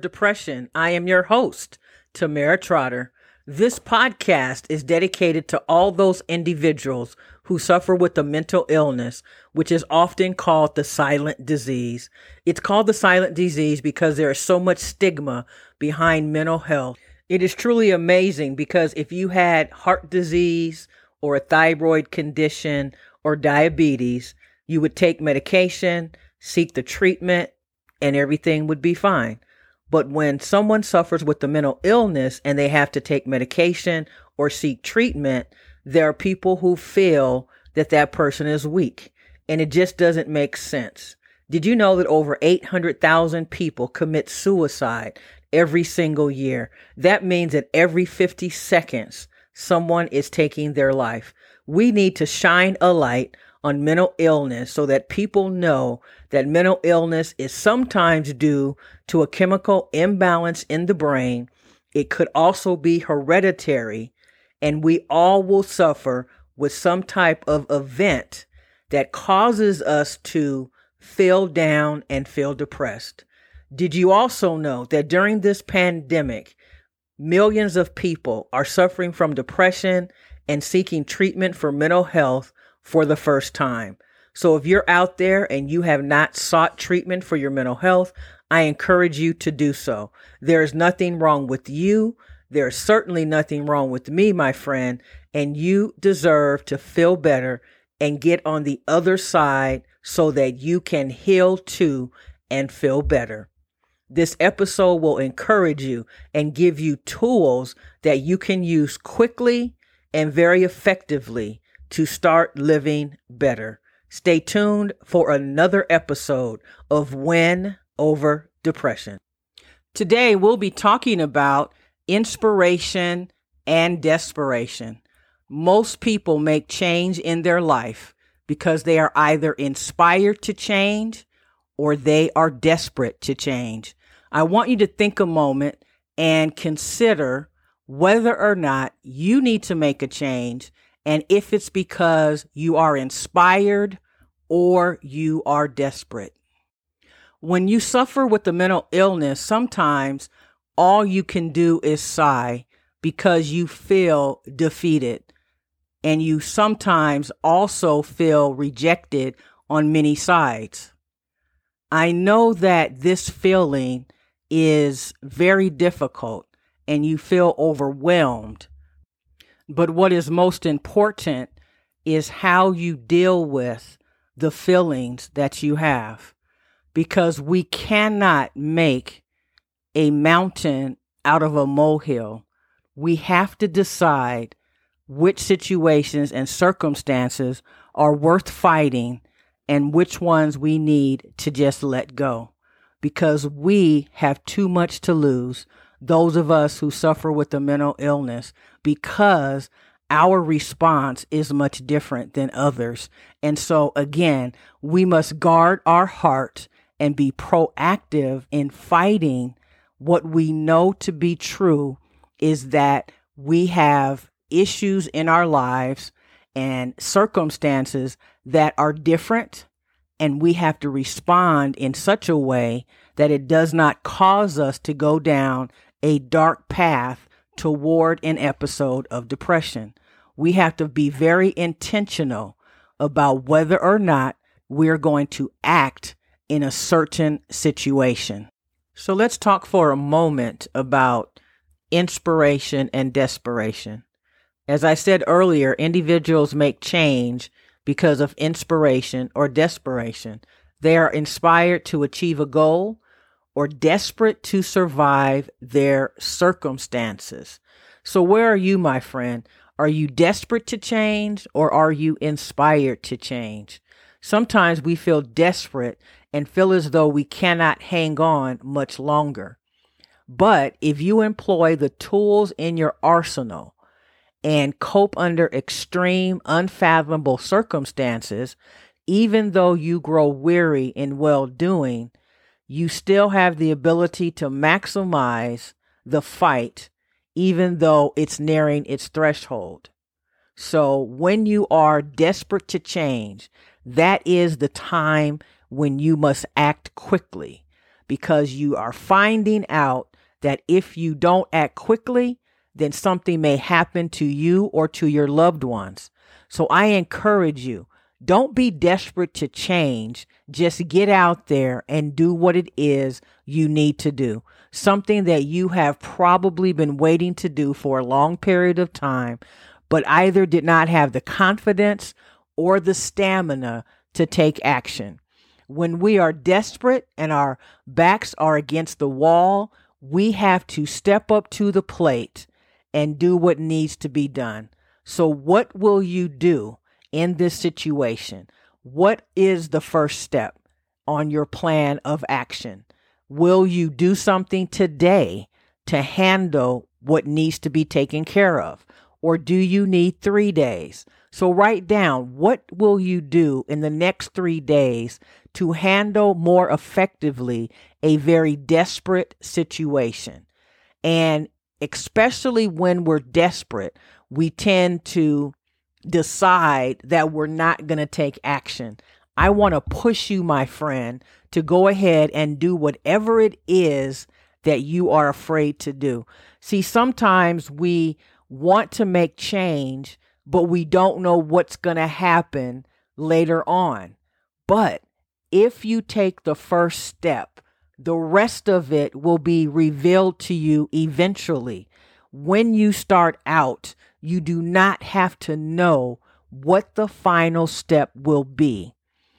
Depression. I am your host, Tamera Trotter. This podcast is dedicated to all those individuals who suffer with a mental illness, which is often called the silent disease. It's called the silent disease because there is so much stigma behind mental health. It is truly amazing because if you had heart disease or a thyroid condition or diabetes, you would take medication, seek the treatment, and everything would be fine. But when someone suffers with a mental illness and they have to take medication or seek treatment, there are people who feel that that person is weak and it just doesn't make sense. Did you know that over 800,000 people commit suicide every single year? That means that every 50 seconds, someone is taking their life. We need to shine a light on mental illness so that people know that mental illness is sometimes due to a chemical imbalance in the brain. It could also be hereditary, and we all will suffer with some type of event that causes us to feel down and feel depressed. Did you also know that during this pandemic, millions of people are suffering from depression and seeking treatment for mental health for the first time. So if you're out there and you have not sought treatment for your mental health, I encourage you to do so. There is nothing wrong with you. There's certainly nothing wrong with me, my friend, and you deserve to feel better and get on the other side so that you can heal too and feel better. This episode will encourage you and give you tools that you can use quickly and very effectively to start living better. Stay tuned for another episode of Win Over Depression. Today, we'll be talking about inspiration and desperation. Most people make change in their life because they are either inspired to change or they are desperate to change. I want you to think a moment and consider whether or not you need to make a change and if it's because you are inspired or you are desperate. When you suffer with a mental illness, sometimes all you can do is sigh because you feel defeated. And you sometimes also feel rejected on many sides. I know that this feeling is very difficult and you feel overwhelmed but what is most important is how you deal with the feelings that you have. Because we cannot make a mountain out of a molehill. We have to decide which situations and circumstances are worth fighting and which ones we need to just let go. Because we have too much to lose those of us who suffer with a mental illness because our response is much different than others. And so, again, we must guard our heart and be proactive in fighting what we know to be true is that we have issues in our lives and circumstances that are different, and we have to respond in such a way that it does not cause us to go down a dark path toward an episode of depression. We have to be very intentional about whether or not we're going to act in a certain situation. So let's talk for a moment about inspiration and desperation. As I said earlier, individuals make change because of inspiration or desperation. They are inspired to achieve a goal or desperate to survive their circumstances. So, where are you, my friend? Are you desperate to change or are you inspired to change? Sometimes we feel desperate and feel as though we cannot hang on much longer. But if you employ the tools in your arsenal and cope under extreme, unfathomable circumstances, even though you grow weary in well doing, you still have the ability to maximize the fight, even though it's nearing its threshold. So when you are desperate to change, that is the time when you must act quickly because you are finding out that if you don't act quickly, then something may happen to you or to your loved ones. So I encourage you, don't be desperate to change. Just get out there and do what it is you need to do. Something that you have probably been waiting to do for a long period of time, but either did not have the confidence or the stamina to take action. When we are desperate and our backs are against the wall, we have to step up to the plate and do what needs to be done. So, what will you do in this situation? What is the first step on your plan of action? Will you do something today to handle what needs to be taken care of? Or do you need three days? So, write down what will you do in the next three days to handle more effectively a very desperate situation. And especially when we're desperate, we tend to decide that we're not going to take action. I want to push you, my friend, to go ahead and do whatever it is that you are afraid to do. See, sometimes we want to make change, but we don't know what's going to happen later on. But if you take the first step, the rest of it will be revealed to you eventually. When you start out, you do not have to know what the final step will be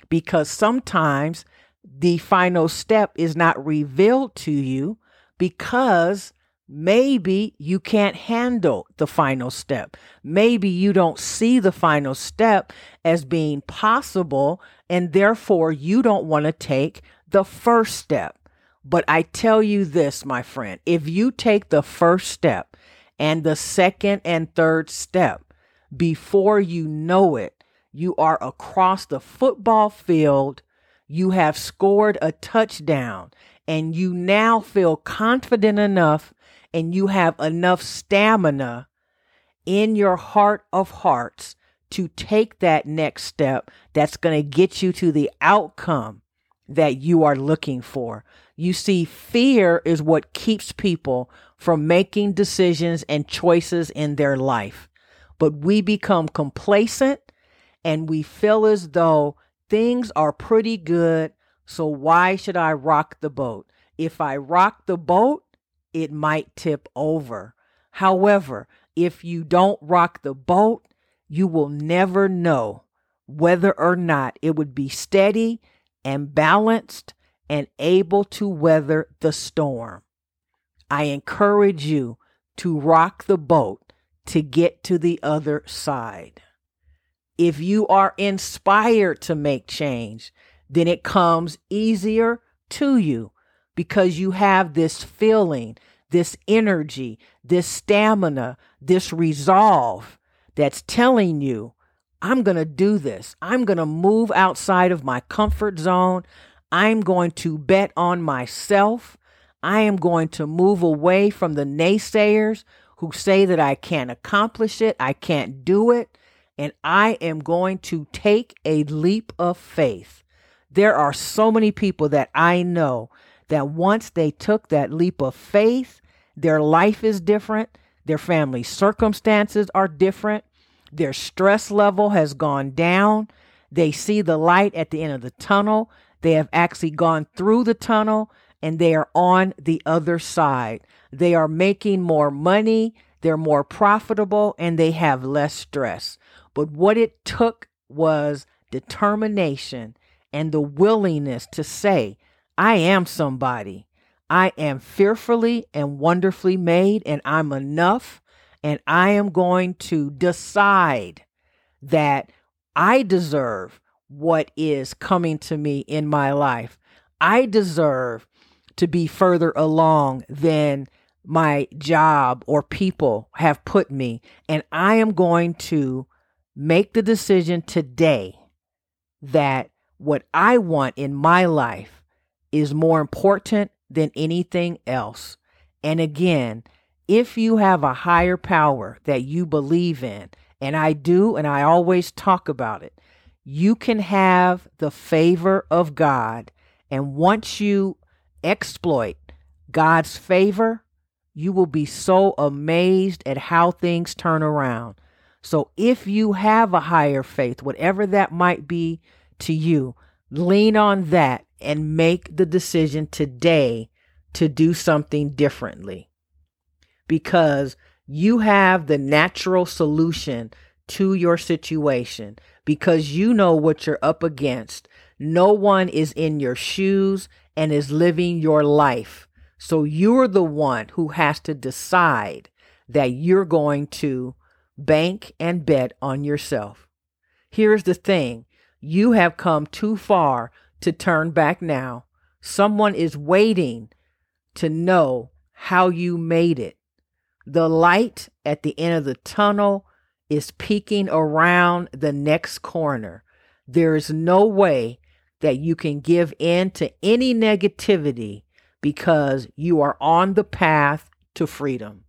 because sometimes the final step is not revealed to you because maybe you can't handle the final step. Maybe you don't see the final step as being possible, and therefore you don't want to take the first step. But I tell you this, my friend, if you take the first step and the second and third step before you know it, you are across the football field, you have scored a touchdown, and you now feel confident enough and you have enough stamina in your heart of hearts to take that next step that's going to get you to the outcome that you are looking for. You see, fear is what keeps people from making decisions and choices in their life. But we become complacent and we feel as though things are pretty good. So why should I rock the boat? If I rock the boat, it might tip over. However, if you don't rock the boat, you will never know whether or not it would be steady and balanced and able to weather the storm. I encourage you to rock the boat to get to the other side. If you are inspired to make change, then it comes easier to you because you have this feeling, this energy, this stamina, this resolve that's telling you, I'm going to do this. I'm going to move outside of my comfort zone. I'm going to bet on myself. I am going to move away from the naysayers who say that I can't accomplish it, I can't do it, and I am going to take a leap of faith. There are so many people that I know that once they took that leap of faith, their life is different, their family circumstances are different, their stress level has gone down, they see the light at the end of the tunnel, they have actually gone through the tunnel and they are on the other side. They are making more money, they're more profitable, and they have less stress. But what it took was determination and the willingness to say, I am somebody. I am fearfully and wonderfully made, and I'm enough. And I am going to decide that I deserve what is coming to me in my life. I deserve to be further along than my job or people have put me. And I am going to make the decision today that what I want in my life is more important than anything else. And again, if you have a higher power that you believe in, and I do, and I always talk about it, you can have the favor of God. And once you exploit God's favor, you will be so amazed at how things turn around. So if you have a higher faith, whatever that might be to you, lean on that and make the decision today to do something differently. Because you have the natural solution to your situation because you know what you're up against. No one is in your shoes and is living your life. So you're the one who has to decide that you're going to bank and bet on yourself. Here's the thing you have come too far to turn back now. Someone is waiting to know how you made it. The light at the end of the tunnel is peeking around the next corner. There is no way that you can give in to any negativity because you are on the path to freedom.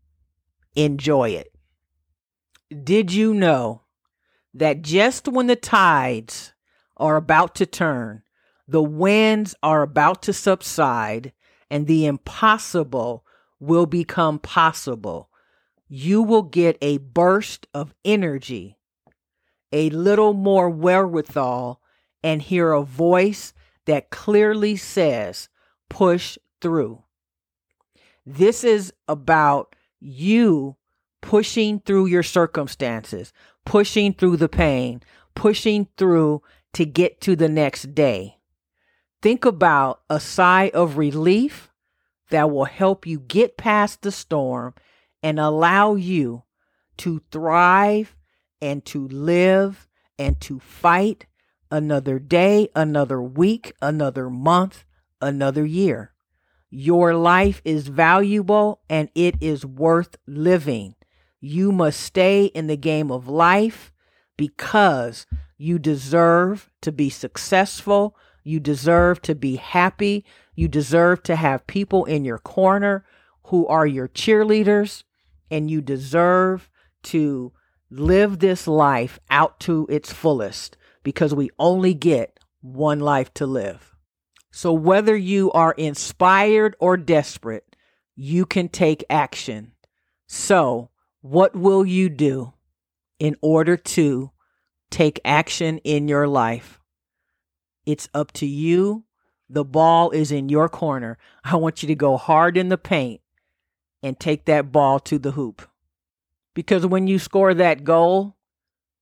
Enjoy it. Did you know that just when the tides are about to turn, the winds are about to subside, and the impossible will become possible? You will get a burst of energy, a little more wherewithal, and hear a voice that clearly says, push through. This is about you pushing through your circumstances, pushing through the pain, pushing through to get to the next day. Think about a sigh of relief that will help you get past the storm and allow you to thrive and to live and to fight another day, another week, another month, another year. Your life is valuable and it is worth living. You must stay in the game of life because you deserve to be successful. You deserve to be happy. You deserve to have people in your corner who are your cheerleaders. And you deserve to live this life out to its fullest because we only get one life to live. So, whether you are inspired or desperate, you can take action. So, what will you do in order to take action in your life? It's up to you. The ball is in your corner. I want you to go hard in the paint and take that ball to the hoop. Because when you score that goal,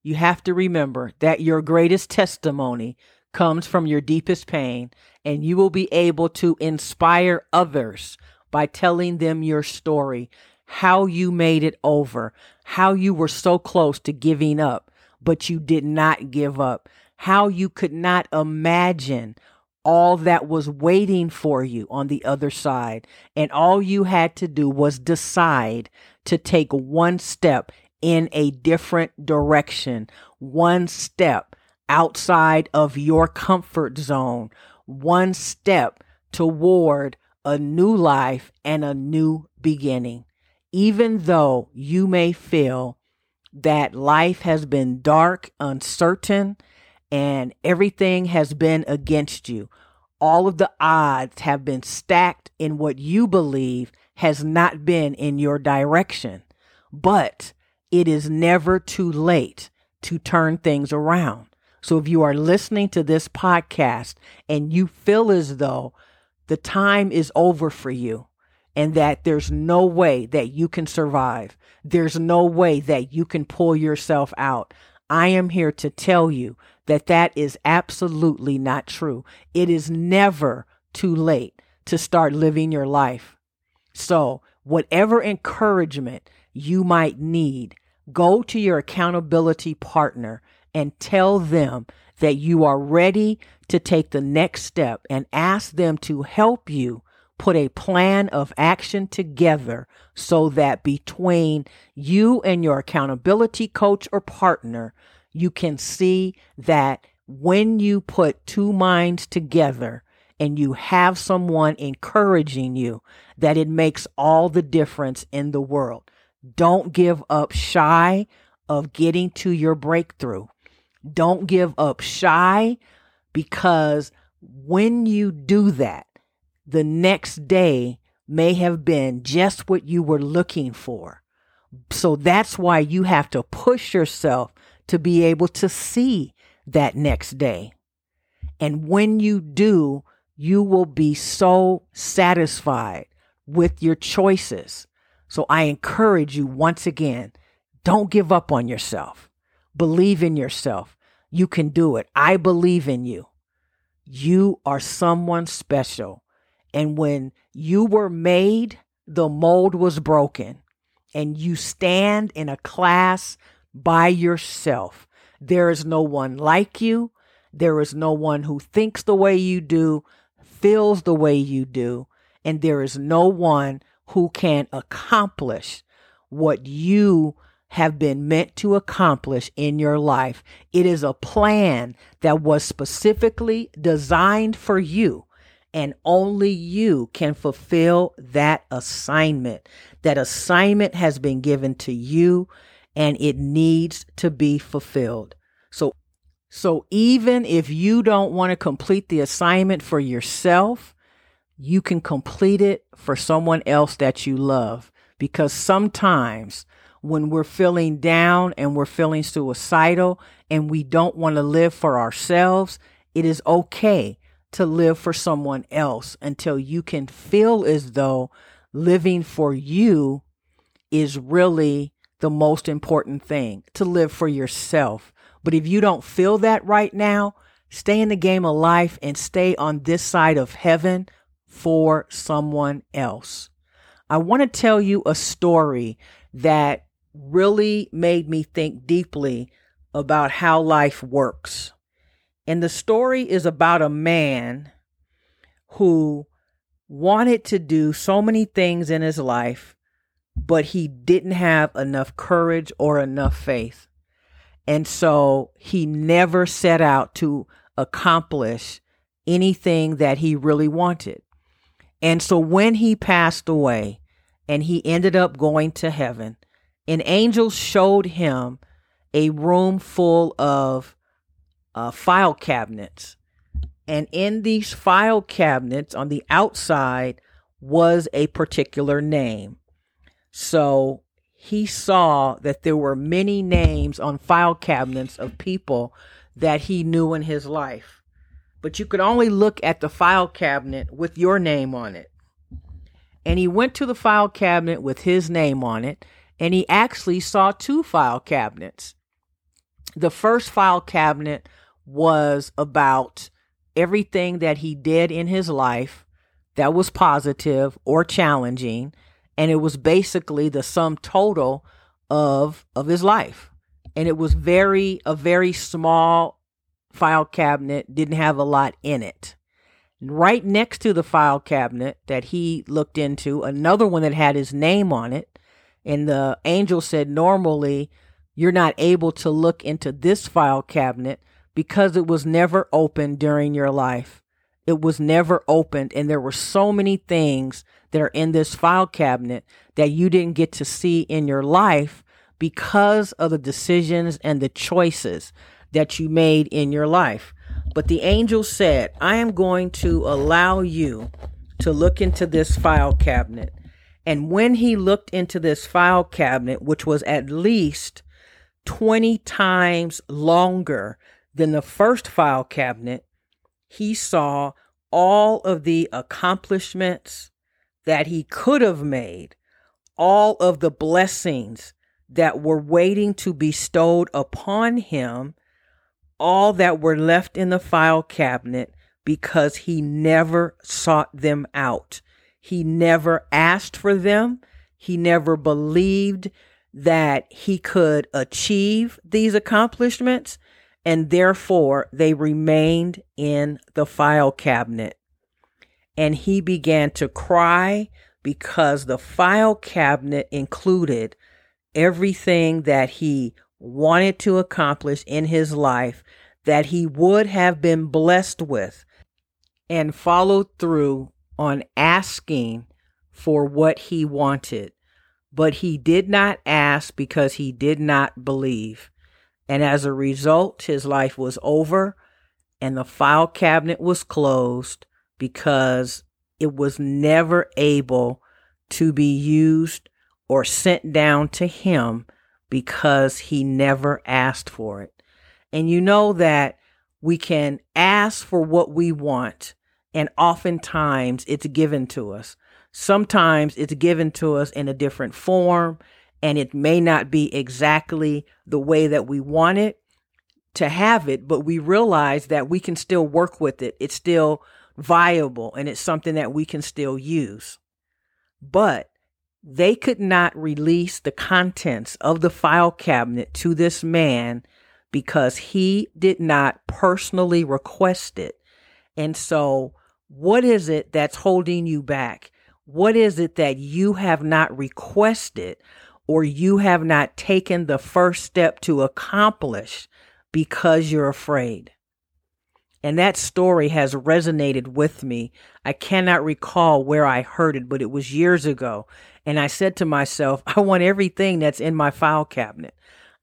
you have to remember that your greatest testimony comes from your deepest pain, and you will be able to inspire others by telling them your story, how you made it over, how you were so close to giving up, but you did not give up, how you could not imagine all that was waiting for you on the other side. And all you had to do was decide to take one step in a different direction, one step outside of your comfort zone, one step toward a new life and a new beginning. Even though you may feel that life has been dark, uncertain, and everything has been against you, all of the odds have been stacked in what you believe has not been in your direction. But it is never too late to turn things around. So if you are listening to this podcast and you feel as though the time is over for you and that there's no way that you can survive, there's no way that you can pull yourself out, I am here to tell you that that is absolutely not true. It is never too late to start living your life. So, whatever encouragement you might need, go to your accountability partner and tell them that you are ready to take the next step and ask them to help you put a plan of action together so that between you and your accountability coach or partner, you can see that when you put two minds together and you have someone encouraging you, that it makes all the difference in the world. Don't give up shy of getting to your breakthrough. Don't give up shy because when you do that, the next day may have been just what you were looking for. So that's why you have to push yourself to be able to see that next day. And when you do, you will be so satisfied with your choices. So I encourage you once again, don't give up on yourself. Believe in yourself. You can do it. I believe in you. You are someone special. And when you were made, the mold was broken, and you stand in a class by yourself. There is no one like you. There is no one who thinks the way you do, feels the way you do, and there is no one who can accomplish what you have been meant to accomplish in your life. It is a plan that was specifically designed for you, and only you can fulfill that assignment. That assignment has been given to you, and it needs to be fulfilled. So, so even if you don't want to complete the assignment for yourself, you can complete it for someone else that you love because sometimes when we're feeling down and we're feeling suicidal and we don't want to live for ourselves, it is okay to live for someone else until you can feel as though living for you is really the most important thing to live for yourself. But if you don't feel that right now, stay in the game of life and stay on this side of heaven for someone else. I want to tell you a story that really made me think deeply about how life works. And the story is about a man who wanted to do so many things in his life, but he didn't have enough courage or enough faith. And so he never set out to accomplish anything that he really wanted. And so when he passed away and he ended up going to heaven, an angel showed him a room full of uh, file cabinets. And in these file cabinets on the outside was a particular name. So he saw that there were many names on file cabinets of people that he knew in his life. But you could only look at the file cabinet with your name on it. And he went to the file cabinet with his name on it and he actually saw two file cabinets. The first file cabinet was about everything that he did in his life that was positive or challenging and it was basically the sum total of of his life and it was very a very small file cabinet didn't have a lot in it right next to the file cabinet that he looked into another one that had his name on it and the angel said, normally you're not able to look into this file cabinet because it was never opened during your life. It was never opened. And there were so many things that are in this file cabinet that you didn't get to see in your life because of the decisions and the choices that you made in your life. But the angel said, I am going to allow you to look into this file cabinet and when he looked into this file cabinet, which was at least 20 times longer than the first file cabinet, he saw all of the accomplishments that he could have made, all of the blessings that were waiting to be bestowed upon him, all that were left in the file cabinet because he never sought them out. He never asked for them. He never believed that he could achieve these accomplishments, and therefore they remained in the file cabinet. And he began to cry because the file cabinet included everything that he wanted to accomplish in his life that he would have been blessed with and followed through on asking for what he wanted, but he did not ask because he did not believe. And as a result, his life was over and the file cabinet was closed because it was never able to be used or sent down to him because he never asked for it. And you know that we can ask for what we want, and oftentimes it's given to us. Sometimes it's given to us in a different form, and it may not be exactly the way that we want it to have it, but we realize that we can still work with it. It's still viable and it's something that we can still use. But they could not release the contents of the file cabinet to this man because he did not personally request it. And so, what is it that's holding you back? What is it that you have not requested or you have not taken the first step to accomplish because you're afraid? And that story has resonated with me. I cannot recall where I heard it, but it was years ago. And I said to myself, I want everything that's in my file cabinet.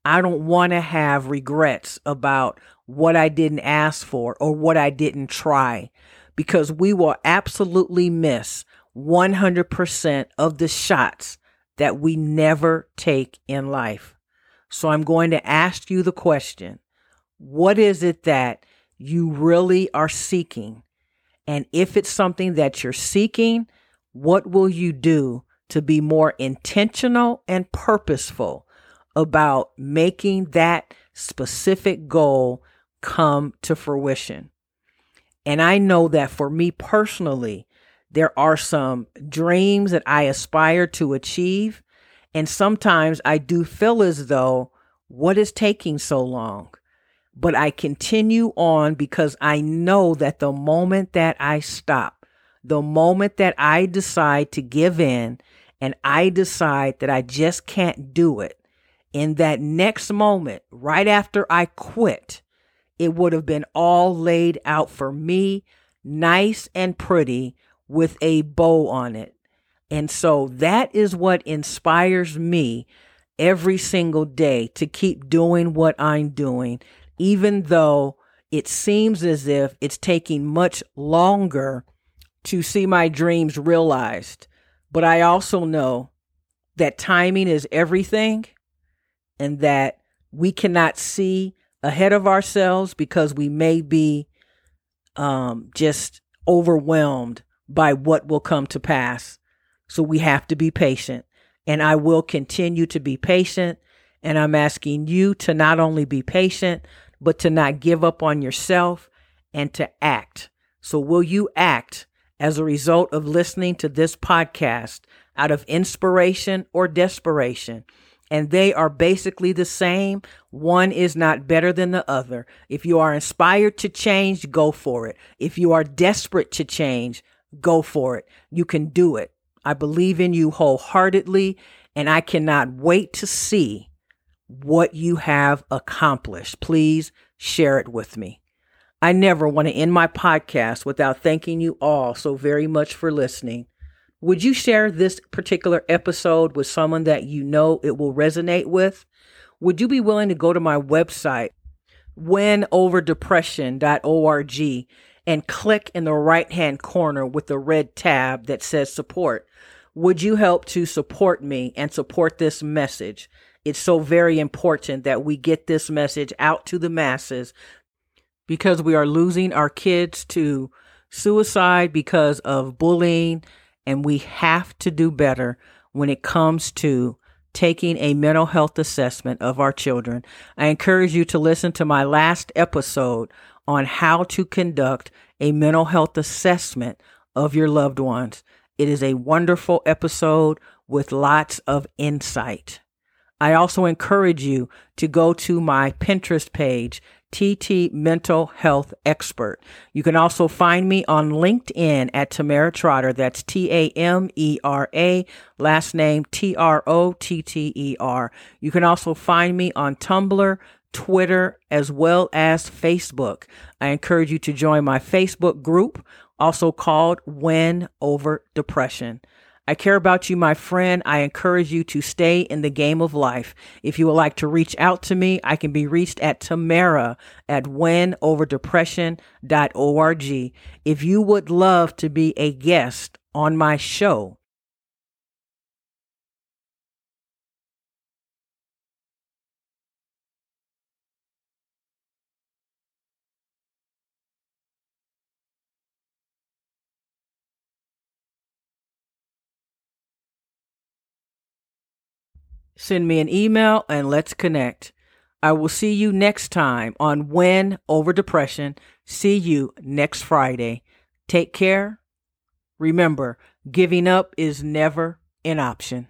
I don't want to have regrets about what I didn't ask for or what I didn't try because we will absolutely miss 100% of the shots that we never take in life. So I'm going to ask you the question What is it that you really are seeking? And if it's something that you're seeking, what will you do to be more intentional and purposeful about making that specific goal come to fruition? And I know that for me personally, there are some dreams that I aspire to achieve. And sometimes I do feel as though, what is taking so long? but I continue on because I know that the moment that I stop, the moment that I decide to give in and I decide that I just can't do it, in that next moment, right after I quit, it would have been all laid out for me, nice and pretty, with a bow on it. And so that is what inspires me every single day to keep doing what I'm doing, even though it seems as if it's taking much longer to see my dreams realized. But I also know that timing is everything and that we cannot see ahead of ourselves because we may be um, just overwhelmed by what will come to pass. So we have to be patient. And I will continue to be patient. And I'm asking you to not only be patient, but to not give up on yourself and to act. So, will you act as a result of listening to this podcast out of inspiration or desperation? And they are basically the same. One is not better than the other. If you are inspired to change, go for it. If you are desperate to change, go for it. You can do it. I believe in you wholeheartedly, and I cannot wait to see what you have accomplished. Please share it with me. I never want to end my podcast without thanking you all so very much for listening. Would you share this particular episode with someone that you know it will resonate with? Would you be willing to go to my website, winoverdepression.org, and click in the right hand corner with the red tab that says support? Would you help to support me and support this message? It's so very important that we get this message out to the masses because we are losing our kids to suicide because of bullying, and we have to do better when it comes to taking a mental health assessment of our children. I encourage you to listen to my last episode on how to conduct a mental health assessment of your loved ones. It is a wonderful episode with lots of insight. I also encourage you to go to my Pinterest page, TT Mental Health Expert. You can also find me on LinkedIn at Tamera Trotter. That's T A M E R A, last name T R O T T E R. You can also find me on Tumblr, Twitter, as well as Facebook. I encourage you to join my Facebook group, also called Win Over Depression. I care about you, my friend. I encourage you to stay in the game of life. If you would like to reach out to me, I can be reached at Tamera at winoverdepression.org. If you would love to be a guest on my show, Send me an email and let's connect. I will see you next time on Win Over Depression. See you next Friday. Take care. Remember, giving up is never an option.